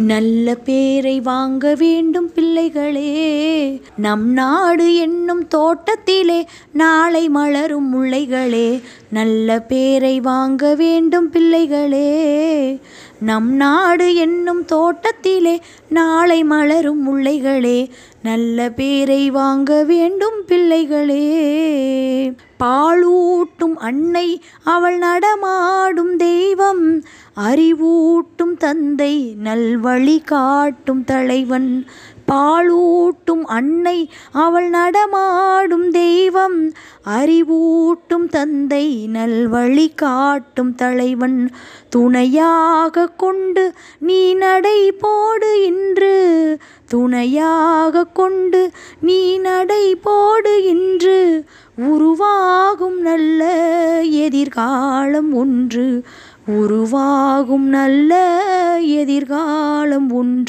நல்ல பேரை வாங்க வேண்டும் பிள்ளைகளே. நம் நாடு என்னும் தோட்டத்திலே நாளை மலரும் முள்ளைகளே நல்ல பேரை வாங்க வேண்டும் பிள்ளைகளே. நம் நாடு என்னும் தோட்டத்திலே நாளை மலரும் முல்லைகளே நல்ல பேரை வாங்க வேண்டும் பிள்ளைகளே. பாலூட்டும் அன்னை அவள் நடமாடும் தெய்வம் அறிவூட்டும் தந்தை நல்வழி காட்டும் தலைவன். பாலூட்டும் அன்னை அவள் நடமாடும் தெய்வம். அறிவூட்டும் தந்தை நல்வழி காட்டும் தலைவன். துணையாக கொண்டு நீ நடை போடு இன்று. துணையாக கொண்டு நீ நடை போடு இன்று. உருவாகும் நல்ல எதிர்காலம் ஒன்று. உருவாகும் நல்ல எதிர்காலம்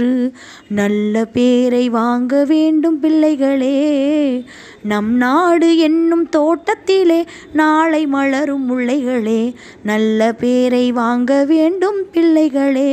ஒன்று நல்ல பேரை வாங்க வேண்டும் பிள்ளைகளே. நம் நாடு என்னும் தோட்டத்திலே நாளை மலரும் முல்லைகளே. நல்ல பேரை வாங்க வேண்டும் பிள்ளைகளே.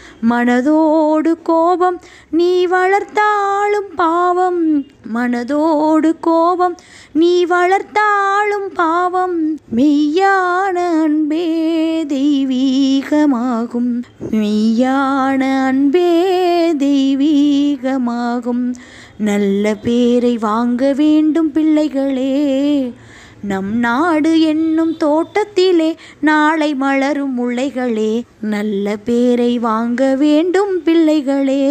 மனதோடு கோபம் நீ வளர்த்தாலும் பாவம். மனதோடு கோபம் நீ வளர்த்தாலும் பாவம். மெய்யான அன்பே தெய்வீகமாகும். மெய்யான அன்பே தெய்வீகமாகும். நல்ல பேரை வாங்க வேண்டும் பிள்ளைகளே. நம் நாடு என்னும் தோட்டத்திலே நாளை மலரும் முளைகளே நல்ல பேரை வாங்க வேண்டும் பிள்ளைகளே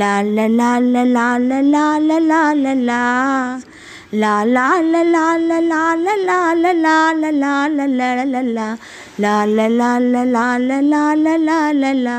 லால லால லால லால லால லா லா லா ல லா ல லா ல லா ல லா ல லா ல ல ல லா லா ல லா ல லா ல லா ல லா ல லா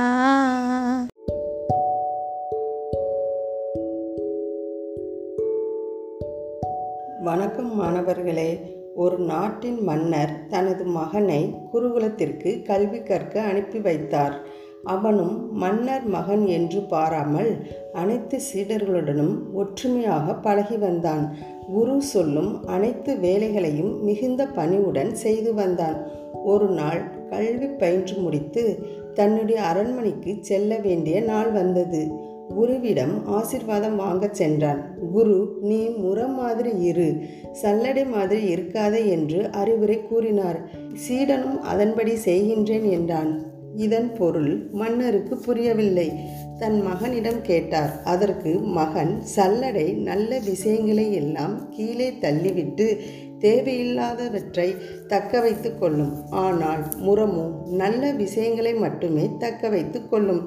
வணக்கம் மாணவர்களே. ஒரு நாட்டின் மன்னர் தனது மகனை குருகுலத்திற்கு கல்வி கற்க அனுப்பி வைத்தார். அவனும் மன்னர் மகன் என்று பாராமல் அனைத்து சீடர்களுடனும் ஒற்றுமையாக பழகி வந்தான். குரு சொல்லும் அனைத்து வேலைகளையும் மிகுந்த பணிவுடன் செய்து வந்தான். ஒரு நாள் கல்வி பயின்று முடித்து தன்னுடைய அரண்மனைக்கு செல்ல வேண்டிய நாள் வந்தது. குருவிடம் ஆசிர்வாதம் வாங்கச் சென்றான். குரு நீ முரம் மாதிரி இரு சல்லடை மாதிரி இருக்காதே என்று அறிவுரை கூறினார். சீடனும் அதன்படி செய்கின்றேன் என்றான். இதன் பொருள் மன்னருக்கு புரியவில்லை. தன் மகனிடம் கேட்டார். அதற்கு மகன் சல்லடை நல்ல விஷயங்களை எல்லாம் கீழே தள்ளிவிட்டு தேவையில்லாதவற்றை தக்க வைத்து கொள்ளும். ஆனால் முரமோ நல்ல விஷயங்களை மட்டுமே தக்க வைத்து கொள்ளும்.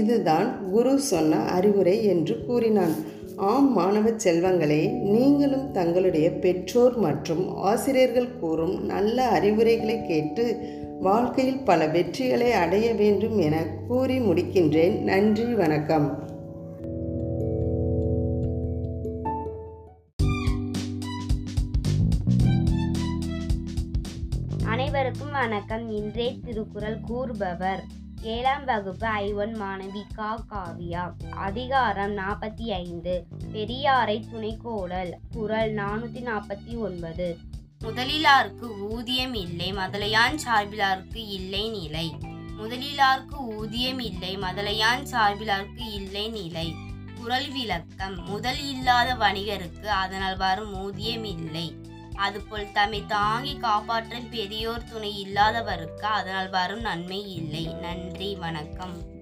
இதுதான் குரு சொன்ன அறிவுரை என்று கூறினான். ஆம் மாணவ செல்வங்களே நீங்களும் தங்களுடைய பெற்றோர் மற்றும் ஆசிரியர்கள் கூறும் நல்ல அறிவுரைகளை கேட்டு வாழ்க்கையில் பல வெற்றிகளை அடைய வேண்டும் என கூறி முடிக்கின்றேன். நன்றி வணக்கம். அனைவருக்கும் வணக்கம். இன்றைய திருக்குறள் கூறுபவர். ஏழாம் வகுப்பு ஐவன் மாணவி கா. காவியா. அதிகாரம் நாற்பத்தி ஐந்து. பெரியாரை துணைக்கோடல். குரல் நானூற்றி நாற்பத்தி ஒன்பது. முதலிலாருக்கு ஊதியம் இல்லை மதலையான் சார்பிலாருக்கு இல்லை நிலை. முதலிலாருக்கு ஊதியம் இல்லை மதலையான் சார்பிலாருக்கு இல்லை நிலை. குரல் விளக்கம் முதல் இல்லாத வணிகருக்கு அதனால் வரும் ஊதியம் இல்லை. அதுபோல் தம்மை தாங்கி காப்பாற்ற பெரியோர் துணை இல்லாதவருக்கு அதனால் வரும் நன்மை இல்லை. நன்றி வணக்கம்.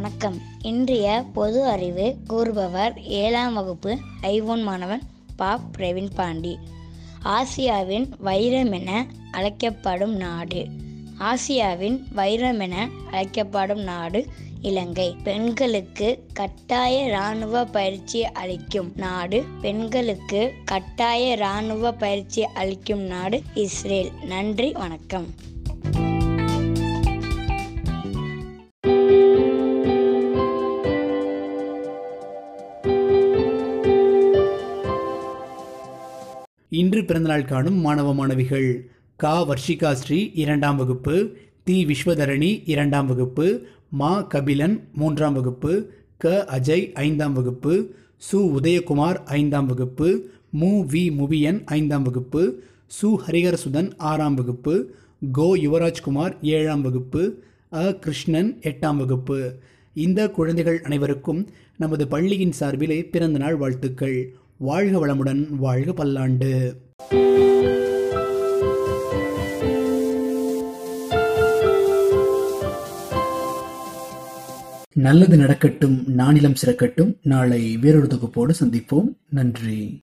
வணக்கம். இன்றைய பொது அறிவு கூறுபவர் ஏழாம் வகுப்பு ஐவோன் மாணவன் பா. பிரவீன் பாண்டி. ஆசியாவின் வைரம் என அழைக்கப்படும் நாடு. ஆசியாவின் வைரம் என அழைக்கப்படும் நாடு இலங்கை. பெண்களுக்கு கட்டாய இராணுவ பயிற்சி அளிக்கும் நாடு. பெண்களுக்கு கட்டாய இராணுவ பயிற்சி அளிக்கும் நாடு இஸ்ரேல். நன்றி வணக்கம். இன்று பிறந்தநாள் காணும் மாணவ மாணவிகள் கா. வர்ஷிகா ஸ்ரீ இரண்டாம் வகுப்பு தி. விஸ்வதரணி இரண்டாம் வகுப்பு மா. கபிலன் மூன்றாம் வகுப்பு க. அஜய் ஐந்தாம் வகுப்பு சு. உதயகுமார் ஐந்தாம் வகுப்பு மு. வி. முபியன் ஐந்தாம் வகுப்பு சு. ஹரிஹரசுதன் ஆறாம் வகுப்பு கோ. யுவராஜ்குமார் ஏழாம் வகுப்பு அ. கிருஷ்ணன் எட்டாம் வகுப்பு. இந்த குழந்தைகள் அனைவருக்கும் நமது பள்ளியின் சார்பிலே பிறந்தநாள் வாழ்த்துக்கள். வாழ்க வளமுடன் வாழ்க பல்லாண்டு. நல்லது நடக்கட்டும் நானிலம் சிறக்கட்டும். நாளை வேறொரு தொகுப்போடு சந்திப்போம். நன்றி.